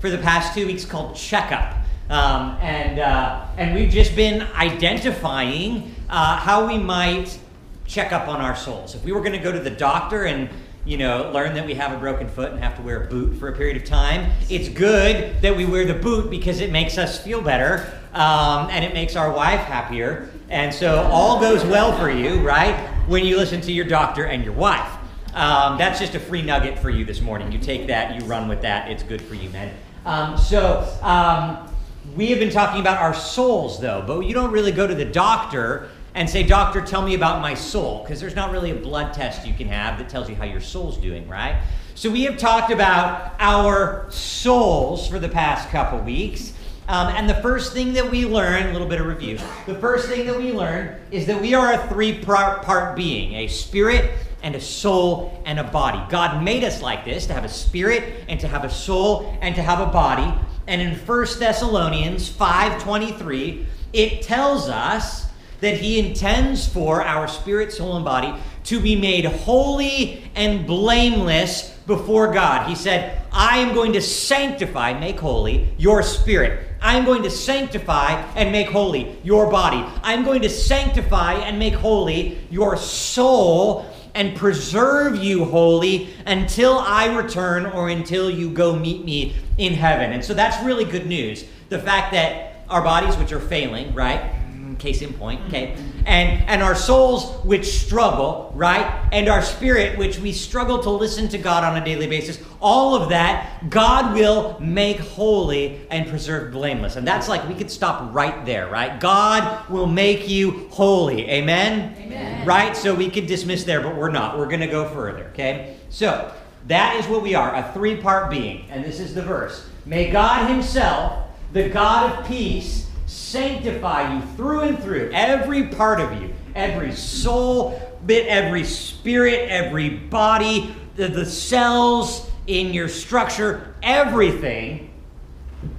for the past two weeks called Checkup. Um, and, uh, and we've just been identifying uh, how we might check up on our souls. If we were going to go to the doctor and you know, learn that we have a broken foot and have to wear a boot for a period of time. It's good that we wear the boot because it makes us feel better um, and it makes our wife happier. And so all goes well for you, right? When you listen to your doctor and your wife. Um, that's just a free nugget for you this morning. You take that, you run with that. It's good for you, man. Um, so um, we have been talking about our souls, though, but you don't really go to the doctor and say, Doctor, tell me about my soul, because there's not really a blood test you can have that tells you how your soul's doing, right? So we have talked about our souls for the past couple weeks. Um, and the first thing that we learn, a little bit of review, the first thing that we learn is that we are a three part being a spirit, and a soul and a body. God made us like this to have a spirit and to have a soul and to have a body. And in 1 Thessalonians 5:23, it tells us that he intends for our spirit, soul and body to be made holy and blameless before God. He said, "I am going to sanctify, make holy your spirit." I'm going to sanctify and make holy your body. I'm going to sanctify and make holy your soul and preserve you holy until I return or until you go meet me in heaven. And so that's really good news. The fact that our bodies, which are failing, right? Mm, case in point, okay? And and our souls which struggle, right? And our spirit which we struggle to listen to God on a daily basis. All of that God will make holy and preserve blameless. And that's like we could stop right there, right? God will make you holy. Amen. Amen. Right? So we could dismiss there, but we're not. We're going to go further, okay? So, that is what we are, a three-part being. And this is the verse. May God himself, the God of peace, sanctify you through and through, every part of you, every soul bit, every spirit, every body, the, the cells in your structure, everything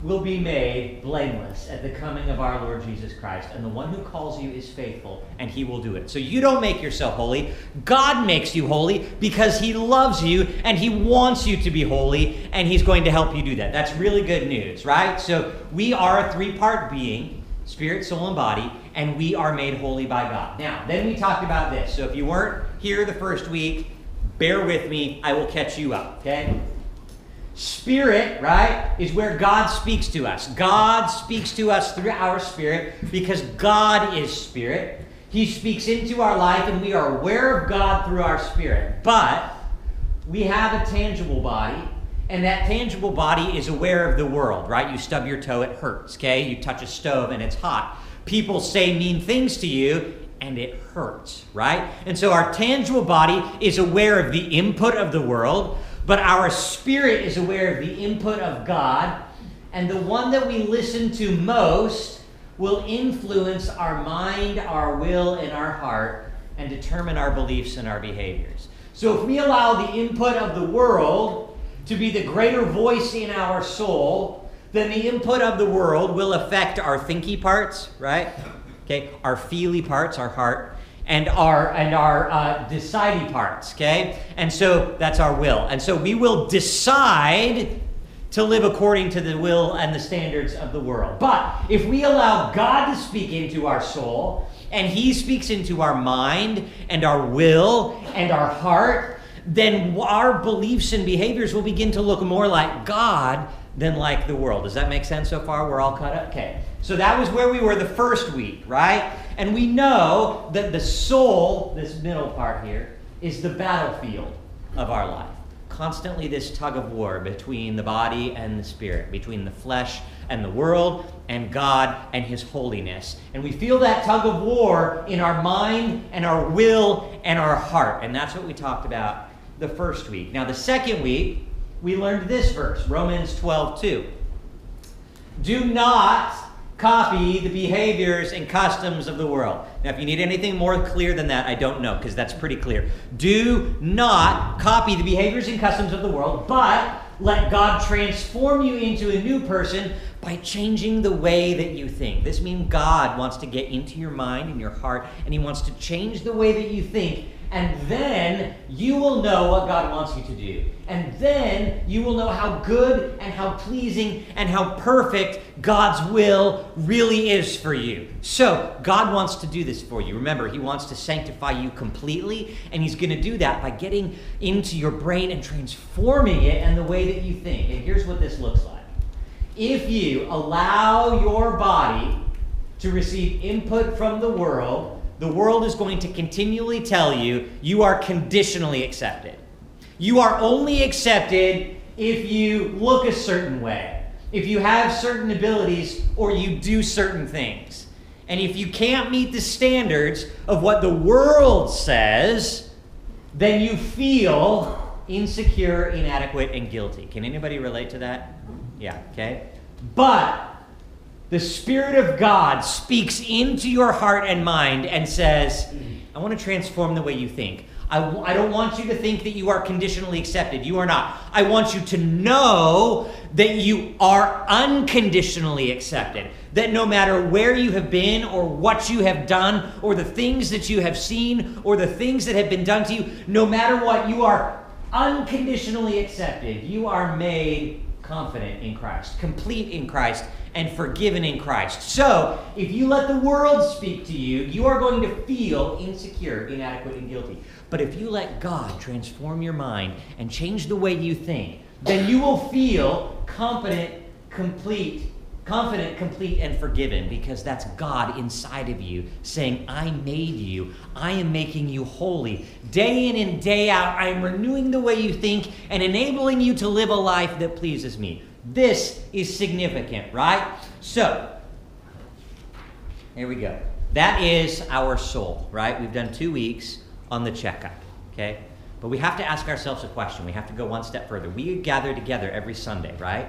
will be made blameless at the coming of our Lord Jesus Christ. And the one who calls you is faithful, and he will do it. So you don't make yourself holy. God makes you holy because he loves you and he wants you to be holy, and he's going to help you do that. That's really good news, right? So we are a three part being spirit, soul, and body, and we are made holy by God. Now, then we talked about this. So if you weren't here the first week, bear with me. I will catch you up, okay? Spirit, right, is where God speaks to us. God speaks to us through our spirit because God is spirit. He speaks into our life and we are aware of God through our spirit. But we have a tangible body and that tangible body is aware of the world, right? You stub your toe, it hurts, okay? You touch a stove and it's hot. People say mean things to you and it hurts, right? And so our tangible body is aware of the input of the world, but our spirit is aware of the input of God. And the one that we listen to most will influence our mind, our will, and our heart and determine our beliefs and our behaviors. So if we allow the input of the world, to be the greater voice in our soul, then the input of the world will affect our thinky parts, right? Okay, our feely parts, our heart, and our and our uh, decidey parts. Okay, and so that's our will, and so we will decide to live according to the will and the standards of the world. But if we allow God to speak into our soul, and He speaks into our mind and our will and our heart then our beliefs and behaviors will begin to look more like God than like the world. Does that make sense so far? We're all cut up? Okay. So that was where we were the first week, right? And we know that the soul, this middle part here, is the battlefield of our life. Constantly this tug of war between the body and the spirit, between the flesh and the world and God and His holiness. And we feel that tug of war in our mind and our will and our heart. And that's what we talked about the first week. Now, the second week, we learned this verse, Romans 12 2. Do not copy the behaviors and customs of the world. Now, if you need anything more clear than that, I don't know, because that's pretty clear. Do not copy the behaviors and customs of the world, but let God transform you into a new person by changing the way that you think. This means God wants to get into your mind and your heart, and He wants to change the way that you think and then you will know what God wants you to do. And then you will know how good and how pleasing and how perfect God's will really is for you. So, God wants to do this for you. Remember, He wants to sanctify you completely, and He's going to do that by getting into your brain and transforming it and the way that you think. And here's what this looks like if you allow your body to receive input from the world, the world is going to continually tell you you are conditionally accepted. You are only accepted if you look a certain way, if you have certain abilities, or you do certain things. And if you can't meet the standards of what the world says, then you feel insecure, inadequate, and guilty. Can anybody relate to that? Yeah, okay? But the Spirit of God speaks into your heart and mind and says, I want to transform the way you think. I don't want you to think that you are conditionally accepted. You are not. I want you to know that you are unconditionally accepted. That no matter where you have been or what you have done or the things that you have seen or the things that have been done to you, no matter what, you are unconditionally accepted. You are made confident in Christ, complete in Christ, and forgiven in Christ. So, if you let the world speak to you, you are going to feel insecure, inadequate, and guilty. But if you let God transform your mind and change the way you think, then you will feel confident, complete, confident, complete, and forgiven because that's God inside of you saying, I made you. I am making you holy. Day in and day out, I am renewing the way you think and enabling you to live a life that pleases me. This is significant, right? So, here we go. That is our soul, right? We've done two weeks on the checkup, okay? But we have to ask ourselves a question. We have to go one step further. We gather together every Sunday, right?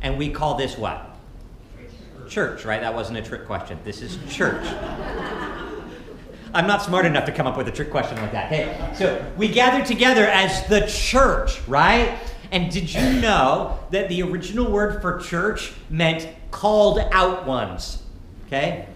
And we call this what? Church, right? That wasn't a trick question. This is church. I'm not smart enough to come up with a trick question like that. Okay, so we gather together as the church, right? And did you know that the original word for church meant called out ones? Okay?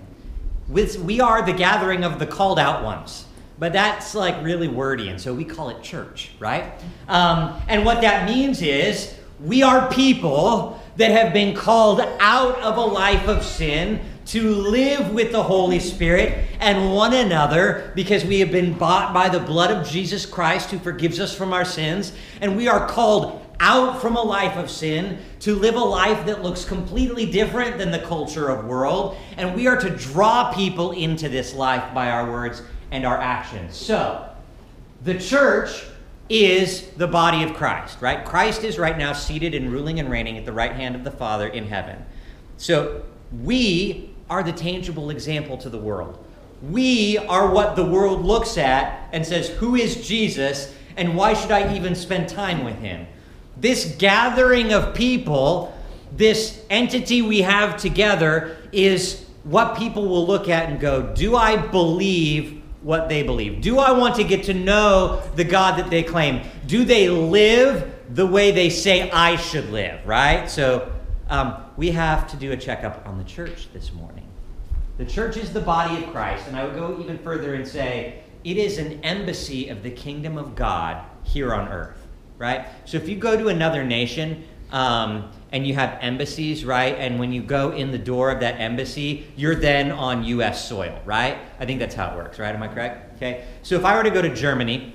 With, we are the gathering of the called out ones. But that's like really wordy, and so we call it church, right? Um, and what that means is we are people that have been called out of a life of sin to live with the Holy Spirit and one another because we have been bought by the blood of Jesus Christ who forgives us from our sins. And we are called out from a life of sin to live a life that looks completely different than the culture of world. And we are to draw people into this life by our words and our actions. So the church is the body of christ right? Christ is right now seated and ruling and reigning at the right hand of the father in heaven. So we are the tangible example to the world we are what the world looks at and says who is jesus and why should i even spend time with him this gathering of people, this entity we have together, is what people will look at and go, Do I believe what they believe? Do I want to get to know the God that they claim? Do they live the way they say I should live, right? So um, we have to do a checkup on the church this morning. The church is the body of Christ, and I would go even further and say it is an embassy of the kingdom of God here on earth right? So if you go to another nation um, and you have embassies, right? And when you go in the door of that embassy, you're then on U.S. soil, right? I think that's how it works, right? Am I correct? Okay. So if I were to go to Germany,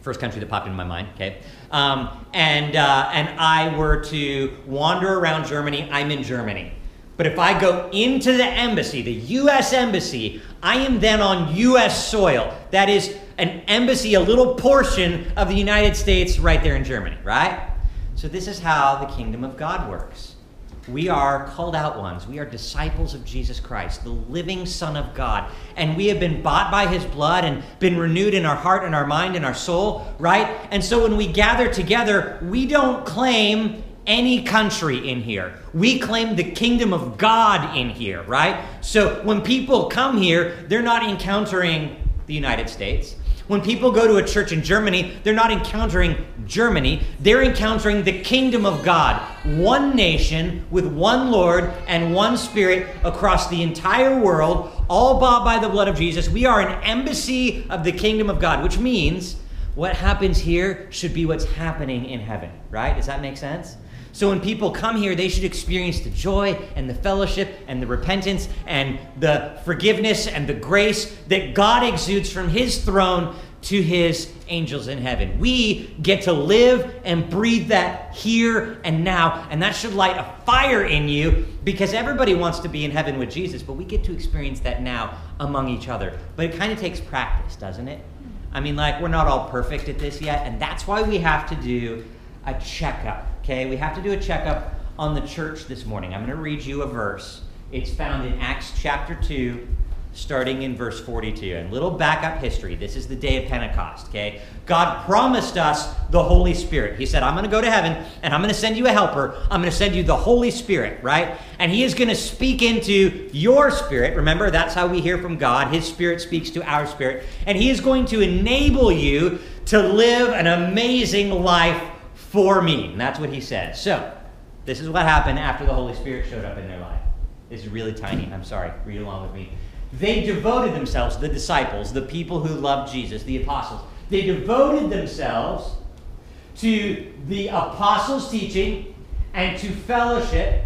first country that popped into my mind, okay, um, and uh, and I were to wander around Germany, I'm in Germany. But if I go into the embassy, the U.S. embassy, I am then on U.S. soil. That is an embassy, a little portion of the United States right there in Germany, right? So, this is how the kingdom of God works. We are called out ones. We are disciples of Jesus Christ, the living Son of God. And we have been bought by his blood and been renewed in our heart and our mind and our soul, right? And so when we gather together, we don't claim any country in here. We claim the kingdom of God in here, right? So when people come here, they're not encountering the United States. When people go to a church in Germany, they're not encountering Germany. They're encountering the kingdom of God. One nation with one Lord and one Spirit across the entire world, all bought by the blood of Jesus. We are an embassy of the kingdom of God, which means what happens here should be what's happening in heaven, right? Does that make sense? So when people come here, they should experience the joy and the fellowship and the repentance and the forgiveness and the grace that God exudes from his throne to his angels in heaven. We get to live and breathe that here and now, and that should light a fire in you because everybody wants to be in heaven with Jesus, but we get to experience that now among each other. But it kind of takes practice, doesn't it? I mean, like, we're not all perfect at this yet, and that's why we have to do a checkup. Okay, we have to do a checkup on the church this morning. I'm going to read you a verse. It's found in Acts chapter 2, starting in verse 42. And little backup history. This is the day of Pentecost, okay? God promised us the Holy Spirit. He said, I'm going to go to heaven and I'm going to send you a helper. I'm going to send you the Holy Spirit, right? And He is going to speak into your spirit. Remember, that's how we hear from God. His spirit speaks to our spirit. And He is going to enable you to live an amazing life for me. And that's what he said. So, this is what happened after the Holy Spirit showed up in their life. This is really tiny. I'm sorry. Read along with me. They devoted themselves, the disciples, the people who loved Jesus, the apostles, they devoted themselves to the apostles' teaching and to fellowship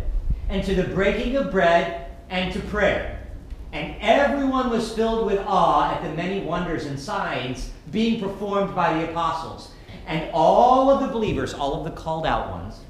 and to the breaking of bread and to prayer. And everyone was filled with awe at the many wonders and signs being performed by the apostles. And all of the believers, all of the called out ones,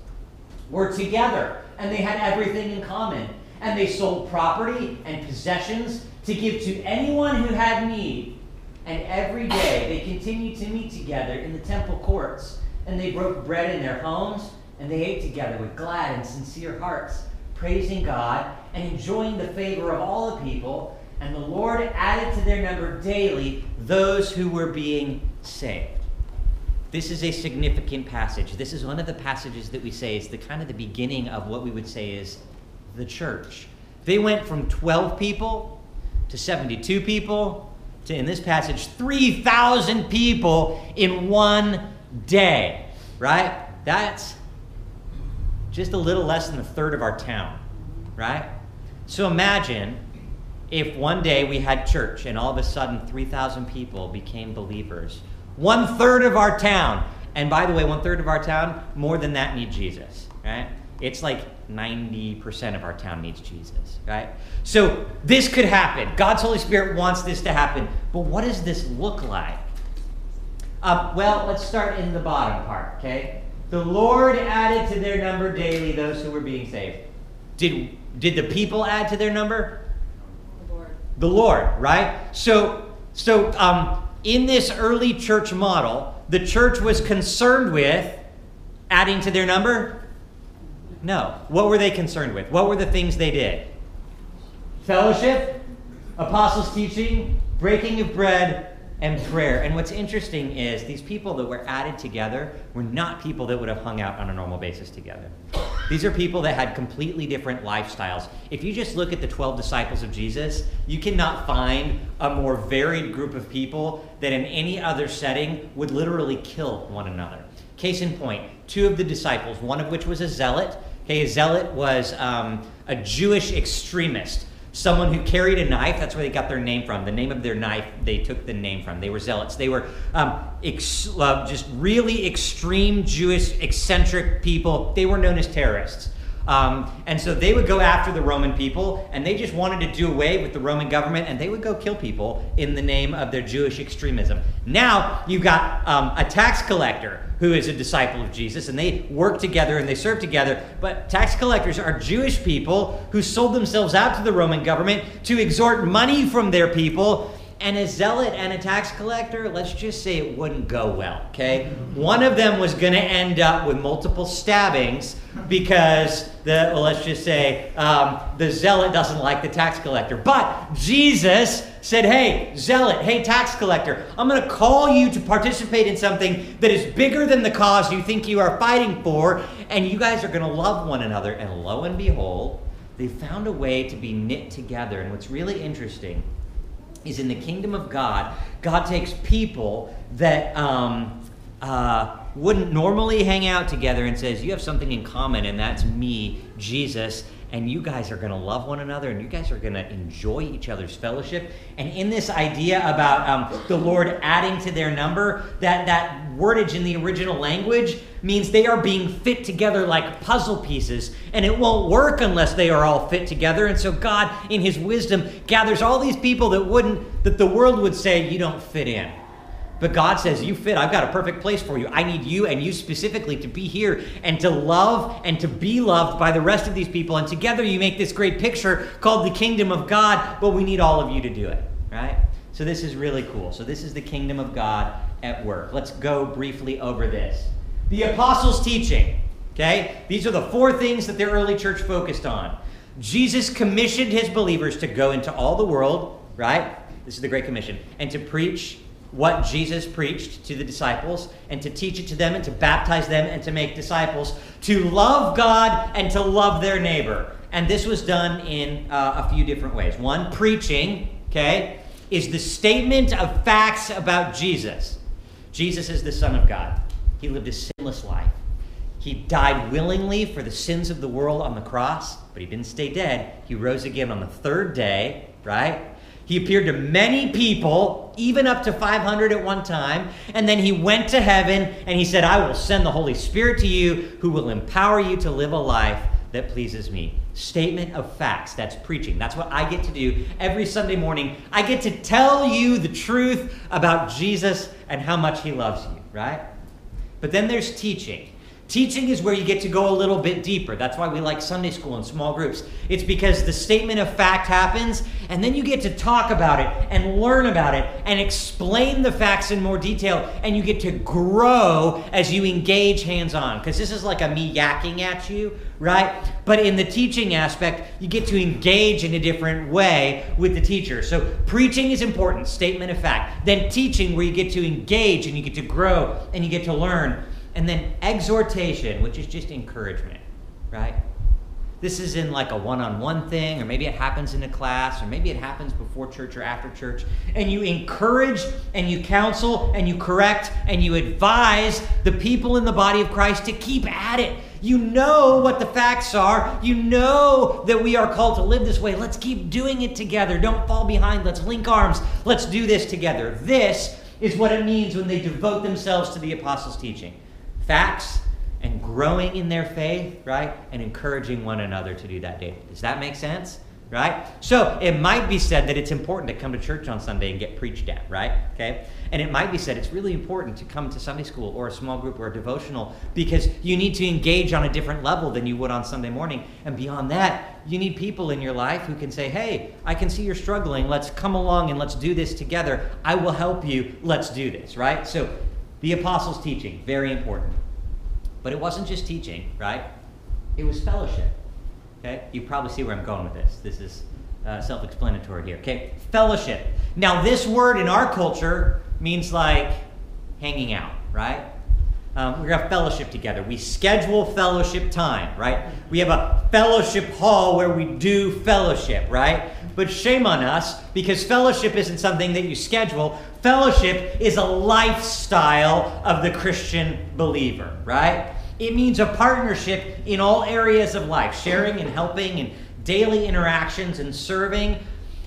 were together and they had everything in common. And they sold property and possessions to give to anyone who had need. And every day they continued to meet together in the temple courts. And they broke bread in their homes and they ate together with glad and sincere hearts, praising God and enjoying the favor of all the people. And the Lord added to their number daily those who were being saved. This is a significant passage. This is one of the passages that we say is the kind of the beginning of what we would say is the church. They went from 12 people to 72 people to, in this passage, 3,000 people in one day, right? That's just a little less than a third of our town, right? So imagine if one day we had church and all of a sudden 3,000 people became believers one third of our town. And by the way, one third of our town, more than that, need Jesus, right? It's like 90% of our town needs Jesus, right? So this could happen. God's Holy Spirit wants this to happen. But what does this look like? Uh, well, let's start in the bottom part, okay? The Lord added to their number daily those who were being saved. Did, did the people add to their number? The Lord. The Lord, right? So, so um, in this early church model, the church was concerned with adding to their number? No. What were they concerned with? What were the things they did? Fellowship, apostles' teaching, breaking of bread, and prayer. And what's interesting is these people that were added together were not people that would have hung out on a normal basis together. These are people that had completely different lifestyles. If you just look at the 12 disciples of Jesus, you cannot find a more varied group of people that in any other setting would literally kill one another. Case in point, two of the disciples, one of which was a zealot. Okay, a zealot was um, a Jewish extremist someone who carried a knife. That's where they got their name from. The name of their knife, they took the name from. They were zealots. They were um, ex- uh, just really extreme Jewish, eccentric people. They were known as terrorists. Um, and so they would go after the Roman people, and they just wanted to do away with the Roman government, and they would go kill people in the name of their Jewish extremism. Now you've got um, a tax collector who is a disciple of Jesus, and they work together and they serve together. But tax collectors are Jewish people who sold themselves out to the Roman government to extort money from their people and a zealot and a tax collector, let's just say it wouldn't go well, okay? One of them was going to end up with multiple stabbings because the, well, let's just say um, the zealot doesn't like the tax collector. But Jesus said, hey, zealot, hey, tax collector, I'm going to call you to participate in something that is bigger than the cause you think you are fighting for, and you guys are going to love one another. And lo and behold, they found a way to be knit together. And what's really interesting is in the kingdom of God, God takes people that um, uh, wouldn't normally hang out together and says, You have something in common, and that's me, Jesus, and you guys are going to love one another and you guys are going to enjoy each other's fellowship. And in this idea about um, the Lord adding to their number, that, that wordage in the original language means they are being fit together like puzzle pieces, and it won't work unless they are all fit together. And so God, in His wisdom, gathers all these people that wouldn't, that the world would say, you don't fit in. But God says, You fit. I've got a perfect place for you. I need you and you specifically to be here and to love and to be loved by the rest of these people. And together you make this great picture called the kingdom of God, but we need all of you to do it, right? So this is really cool. So this is the kingdom of God at work. Let's go briefly over this. The apostles' teaching, okay? These are the four things that the early church focused on. Jesus commissioned his believers to go into all the world, right? This is the Great Commission, and to preach what Jesus preached to the disciples and to teach it to them and to baptize them and to make disciples, to love God and to love their neighbor. And this was done in uh, a few different ways. One, preaching, okay, is the statement of facts about Jesus. Jesus is the Son of God, He lived a sinless life. He died willingly for the sins of the world on the cross, but He didn't stay dead. He rose again on the third day, right? He appeared to many people, even up to 500 at one time. And then he went to heaven and he said, I will send the Holy Spirit to you who will empower you to live a life that pleases me. Statement of facts. That's preaching. That's what I get to do every Sunday morning. I get to tell you the truth about Jesus and how much he loves you, right? But then there's teaching. Teaching is where you get to go a little bit deeper. That's why we like Sunday school and small groups. It's because the statement of fact happens, and then you get to talk about it and learn about it and explain the facts in more detail, and you get to grow as you engage hands on. Because this is like a me yakking at you, right? But in the teaching aspect, you get to engage in a different way with the teacher. So preaching is important, statement of fact. Then teaching, where you get to engage and you get to grow and you get to learn. And then exhortation, which is just encouragement, right? This is in like a one on one thing, or maybe it happens in a class, or maybe it happens before church or after church. And you encourage and you counsel and you correct and you advise the people in the body of Christ to keep at it. You know what the facts are. You know that we are called to live this way. Let's keep doing it together. Don't fall behind. Let's link arms. Let's do this together. This is what it means when they devote themselves to the apostles' teaching facts and growing in their faith, right? And encouraging one another to do that daily. Does that make sense? Right? So it might be said that it's important to come to church on Sunday and get preached at, right? Okay? And it might be said it's really important to come to Sunday school or a small group or a devotional because you need to engage on a different level than you would on Sunday morning. And beyond that, you need people in your life who can say, hey, I can see you're struggling. Let's come along and let's do this together. I will help you. Let's do this, right? So the apostles' teaching, very important. But it wasn't just teaching, right? It was fellowship. Okay? You probably see where I'm going with this. This is uh, self explanatory here. Okay? Fellowship. Now, this word in our culture means like hanging out, right? Um, to have fellowship together. We schedule fellowship time, right? We have a fellowship hall where we do fellowship, right? But shame on us because fellowship isn't something that you schedule. Fellowship is a lifestyle of the Christian believer, right? It means a partnership in all areas of life, sharing and helping and daily interactions and serving.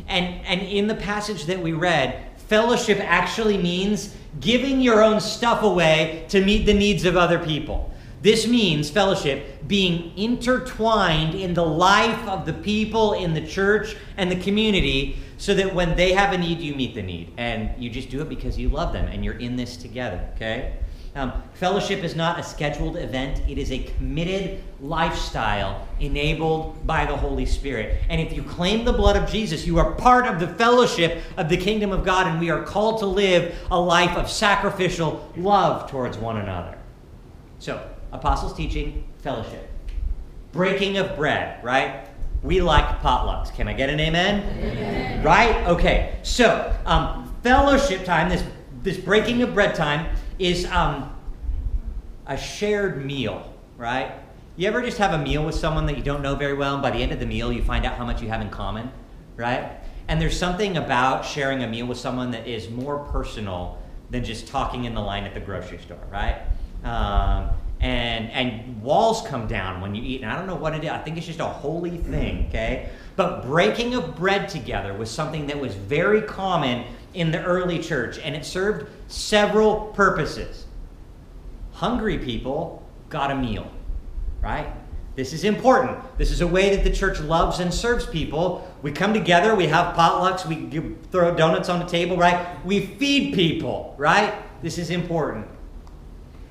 And, and in the passage that we read, fellowship actually means giving your own stuff away to meet the needs of other people. This means fellowship being intertwined in the life of the people in the church and the community so that when they have a need, you meet the need. And you just do it because you love them and you're in this together, okay? Um, fellowship is not a scheduled event, it is a committed lifestyle enabled by the Holy Spirit. And if you claim the blood of Jesus, you are part of the fellowship of the kingdom of God, and we are called to live a life of sacrificial love towards one another. So, apostles' teaching, fellowship. Breaking of bread, right? We like potlucks. Can I get an amen? amen. Right? Okay. So, um, fellowship time, this, this breaking of bread time, is um, a shared meal, right? You ever just have a meal with someone that you don't know very well, and by the end of the meal, you find out how much you have in common, right? And there's something about sharing a meal with someone that is more personal than just talking in the line at the grocery store, right? Um, and and walls come down when you eat. And I don't know what it is. I think it's just a holy thing, okay? But breaking of bread together was something that was very common in the early church, and it served several purposes. Hungry people got a meal, right? This is important. This is a way that the church loves and serves people. We come together, we have potlucks, we throw donuts on the table, right? We feed people, right? This is important.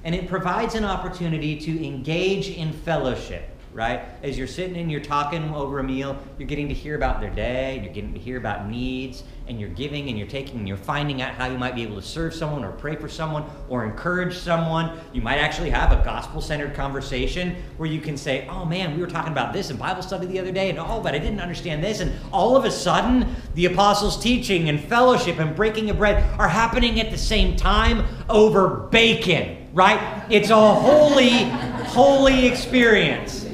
And it provides an opportunity to engage in fellowship right? As you're sitting and you're talking over a meal, you're getting to hear about their day, you're getting to hear about needs, and you're giving and you're taking and you're finding out how you might be able to serve someone or pray for someone or encourage someone. You might actually have a gospel centered conversation where you can say, Oh man, we were talking about this in Bible study the other day, and oh, but I didn't understand this. And all of a sudden, the apostles' teaching and fellowship and breaking of bread are happening at the same time over bacon, right? It's a holy, holy experience.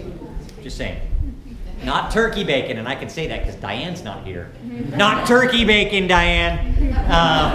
Just saying. Not turkey bacon, and I can say that because Diane's not here. not turkey bacon, Diane. Um,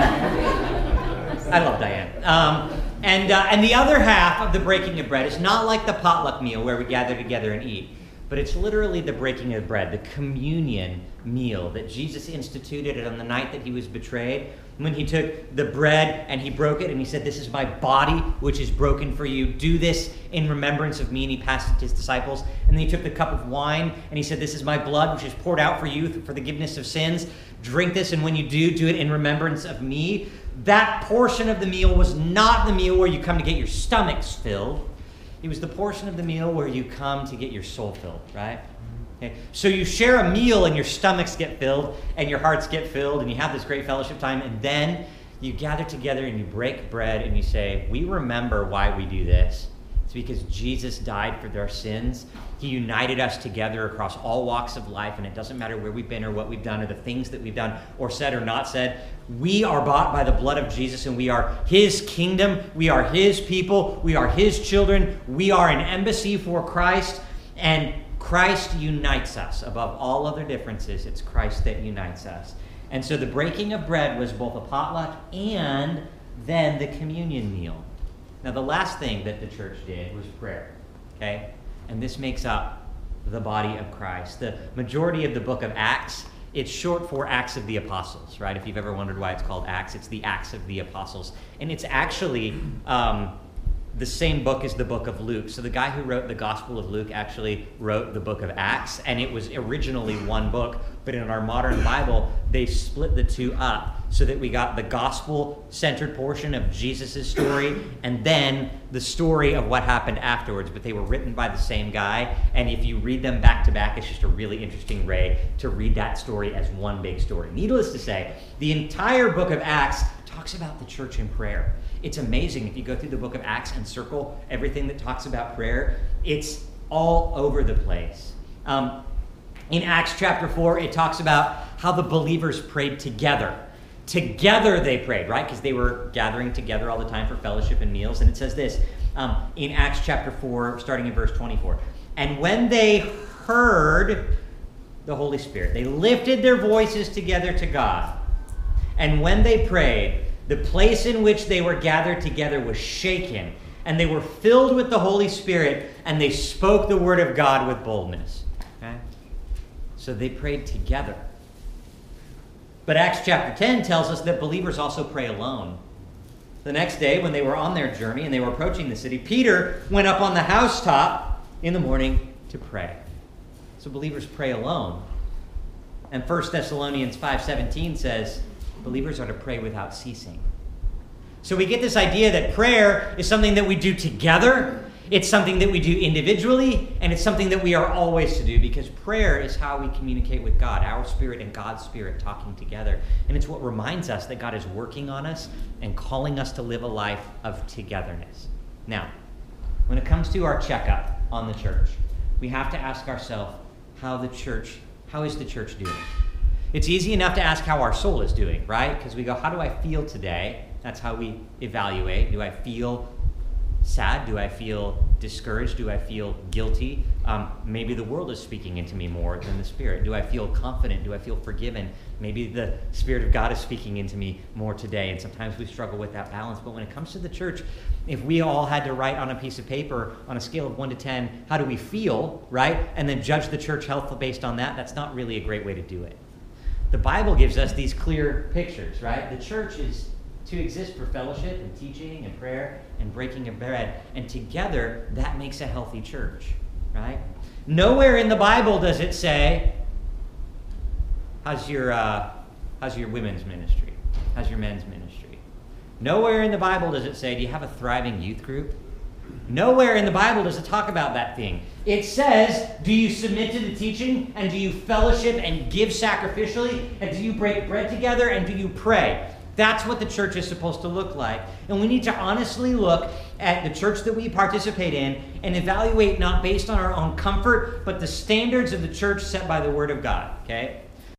I love Diane. Um, and, uh, and the other half of the breaking of bread is not like the potluck meal where we gather together and eat, but it's literally the breaking of bread, the communion meal that Jesus instituted on the night that he was betrayed, when he took the bread and he broke it and he said, This is my body, which is broken for you. Do this in remembrance of me. And he passed it to his disciples. And then he took the cup of wine and he said, This is my blood, which is poured out for you for the forgiveness of sins. Drink this, and when you do, do it in remembrance of me. That portion of the meal was not the meal where you come to get your stomachs filled. It was the portion of the meal where you come to get your soul filled, right? Okay? So you share a meal and your stomachs get filled and your hearts get filled and you have this great fellowship time and then you gather together and you break bread and you say, We remember why we do this. It's because Jesus died for our sins. He united us together across all walks of life, and it doesn't matter where we've been or what we've done or the things that we've done or said or not said. We are bought by the blood of Jesus, and we are His kingdom. We are His people. We are His children. We are an embassy for Christ. And Christ unites us above all other differences. It's Christ that unites us. And so the breaking of bread was both a potluck and then the communion meal. Now, the last thing that the church did was prayer. Okay? And this makes up the body of Christ. The majority of the book of Acts, it's short for Acts of the Apostles, right? If you've ever wondered why it's called Acts, it's the Acts of the Apostles. And it's actually um, the same book as the book of Luke. So the guy who wrote the Gospel of Luke actually wrote the book of Acts, and it was originally one book, but in our modern Bible, they split the two up so that we got the gospel centered portion of Jesus' story and then the story of what happened afterwards. But they were written by the same guy, and if you read them back to back, it's just a really interesting way to read that story as one big story. Needless to say, the entire book of Acts talks about the church in prayer. It's amazing if you go through the book of Acts and circle everything that talks about prayer, it's all over the place. Um, in Acts chapter 4, it talks about how the believers prayed together. Together they prayed, right? Because they were gathering together all the time for fellowship and meals. And it says this um, in Acts chapter 4, starting in verse 24. And when they heard the Holy Spirit, they lifted their voices together to God. And when they prayed, the place in which they were gathered together was shaken, and they were filled with the Holy Spirit, and they spoke the word of God with boldness. Okay? So they prayed together. But Acts chapter 10 tells us that believers also pray alone. The next day, when they were on their journey and they were approaching the city, Peter went up on the housetop in the morning to pray. So believers pray alone. And 1 Thessalonians 5:17 says, Believers are to pray without ceasing. So we get this idea that prayer is something that we do together, it's something that we do individually, and it's something that we are always to do because prayer is how we communicate with God, our spirit and God's spirit talking together. And it's what reminds us that God is working on us and calling us to live a life of togetherness. Now, when it comes to our checkup on the church, we have to ask ourselves how the church, how is the church doing? It's easy enough to ask how our soul is doing, right? Because we go, how do I feel today? That's how we evaluate. Do I feel sad? Do I feel discouraged? Do I feel guilty? Um, maybe the world is speaking into me more than the Spirit. Do I feel confident? Do I feel forgiven? Maybe the Spirit of God is speaking into me more today. And sometimes we struggle with that balance. But when it comes to the church, if we all had to write on a piece of paper on a scale of 1 to 10, how do we feel, right? And then judge the church health based on that, that's not really a great way to do it. The Bible gives us these clear pictures, right? The church is to exist for fellowship and teaching and prayer and breaking of bread. And together, that makes a healthy church, right? Nowhere in the Bible does it say, How's your, uh, how's your women's ministry? How's your men's ministry? Nowhere in the Bible does it say, Do you have a thriving youth group? Nowhere in the Bible does it talk about that thing. It says, Do you submit to the teaching? And do you fellowship and give sacrificially? And do you break bread together? And do you pray? That's what the church is supposed to look like. And we need to honestly look at the church that we participate in and evaluate not based on our own comfort, but the standards of the church set by the Word of God. Okay?